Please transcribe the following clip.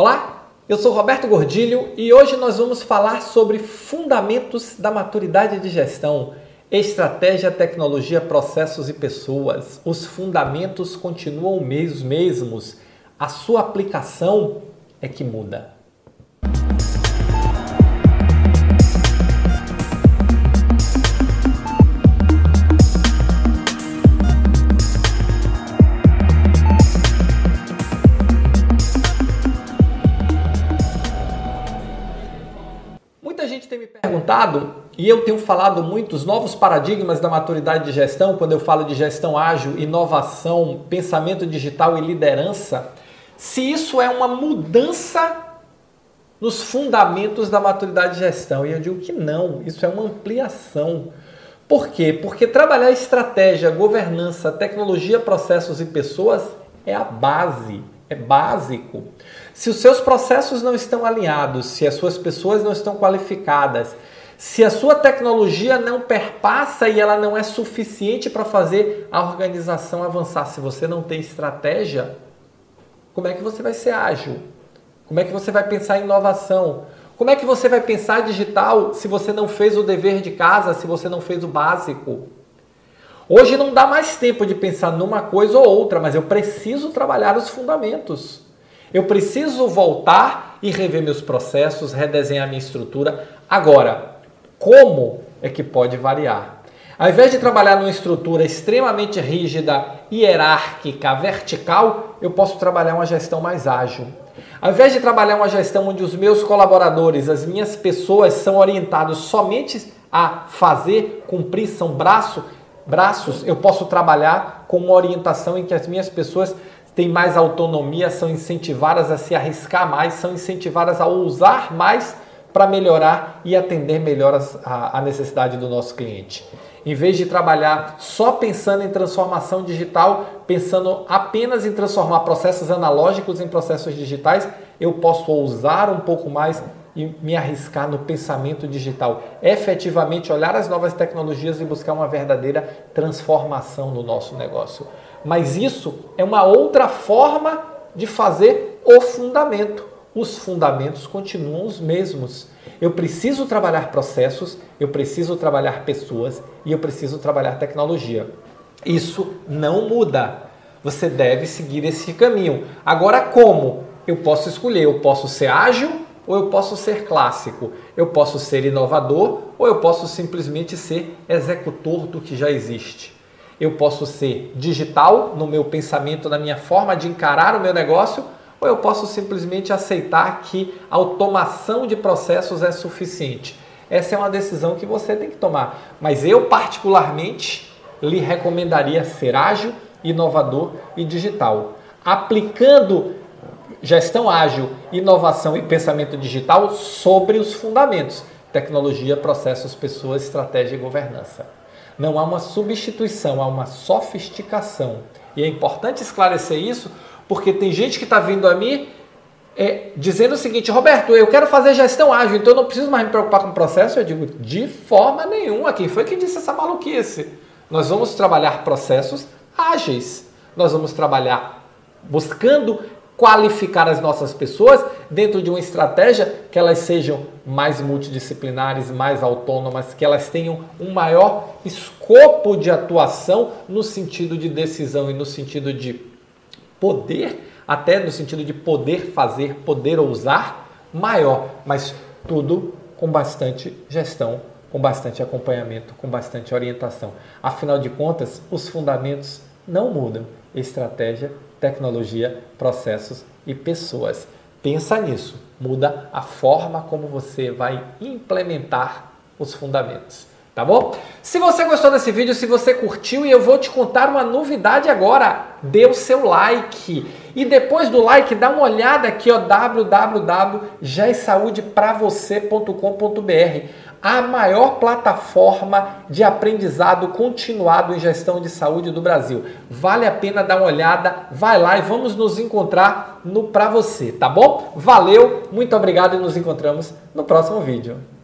Olá, eu sou Roberto Gordilho e hoje nós vamos falar sobre fundamentos da maturidade de gestão, estratégia, tecnologia, processos e pessoas. Os fundamentos continuam os mesmos, a sua aplicação é que muda. Perguntado, e eu tenho falado muito, os novos paradigmas da maturidade de gestão, quando eu falo de gestão ágil, inovação, pensamento digital e liderança, se isso é uma mudança nos fundamentos da maturidade de gestão. E eu digo que não, isso é uma ampliação. Por quê? Porque trabalhar estratégia, governança, tecnologia, processos e pessoas é a base é básico. Se os seus processos não estão alinhados, se as suas pessoas não estão qualificadas, se a sua tecnologia não perpassa e ela não é suficiente para fazer a organização avançar, se você não tem estratégia, como é que você vai ser ágil? Como é que você vai pensar em inovação? Como é que você vai pensar digital se você não fez o dever de casa, se você não fez o básico? Hoje não dá mais tempo de pensar numa coisa ou outra, mas eu preciso trabalhar os fundamentos. Eu preciso voltar e rever meus processos, redesenhar minha estrutura. Agora, como é que pode variar? Ao invés de trabalhar numa estrutura extremamente rígida, hierárquica, vertical, eu posso trabalhar uma gestão mais ágil. Ao invés de trabalhar uma gestão onde os meus colaboradores, as minhas pessoas são orientados somente a fazer, cumprir, são braço, braços, eu posso trabalhar com uma orientação em que as minhas pessoas têm mais autonomia, são incentivadas a se arriscar mais, são incentivadas a usar mais para melhorar e atender melhor a, a necessidade do nosso cliente. Em vez de trabalhar só pensando em transformação digital, pensando apenas em transformar processos analógicos em processos digitais, eu posso ousar um pouco mais e me arriscar no pensamento digital, efetivamente olhar as novas tecnologias e buscar uma verdadeira transformação no nosso negócio. Mas isso é uma outra forma de fazer o fundamento. Os fundamentos continuam os mesmos. Eu preciso trabalhar processos, eu preciso trabalhar pessoas e eu preciso trabalhar tecnologia. Isso não muda. Você deve seguir esse caminho. Agora, como? Eu posso escolher, eu posso ser ágil ou eu posso ser clássico, eu posso ser inovador ou eu posso simplesmente ser executor do que já existe. Eu posso ser digital no meu pensamento, na minha forma de encarar o meu negócio, ou eu posso simplesmente aceitar que automação de processos é suficiente. Essa é uma decisão que você tem que tomar. Mas eu, particularmente, lhe recomendaria ser ágil, inovador e digital. Aplicando gestão ágil, inovação e pensamento digital sobre os fundamentos: tecnologia, processos, pessoas, estratégia e governança. Não há uma substituição, há uma sofisticação. E é importante esclarecer isso, porque tem gente que está vindo a mim é, dizendo o seguinte: Roberto, eu quero fazer gestão ágil, então eu não preciso mais me preocupar com o processo. Eu digo, de forma nenhuma. Quem foi que disse essa maluquice? Nós vamos trabalhar processos ágeis. Nós vamos trabalhar buscando qualificar as nossas pessoas dentro de uma estratégia que elas sejam mais multidisciplinares, mais autônomas, que elas tenham um maior escopo de atuação no sentido de decisão e no sentido de poder, até no sentido de poder fazer, poder ousar maior, mas tudo com bastante gestão, com bastante acompanhamento, com bastante orientação. Afinal de contas, os fundamentos não mudam. Estratégia tecnologia, processos e pessoas. Pensa nisso, muda a forma como você vai implementar os fundamentos. Tá bom? Se você gostou desse vídeo, se você curtiu, e eu vou te contar uma novidade agora, dê o seu like. E depois do like, dá uma olhada aqui, ó, www.jaisaudepravocê.com.br a maior plataforma de aprendizado continuado em gestão de saúde do Brasil. Vale a pena dar uma olhada, vai lá e vamos nos encontrar no Pra Você, tá bom? Valeu, muito obrigado e nos encontramos no próximo vídeo.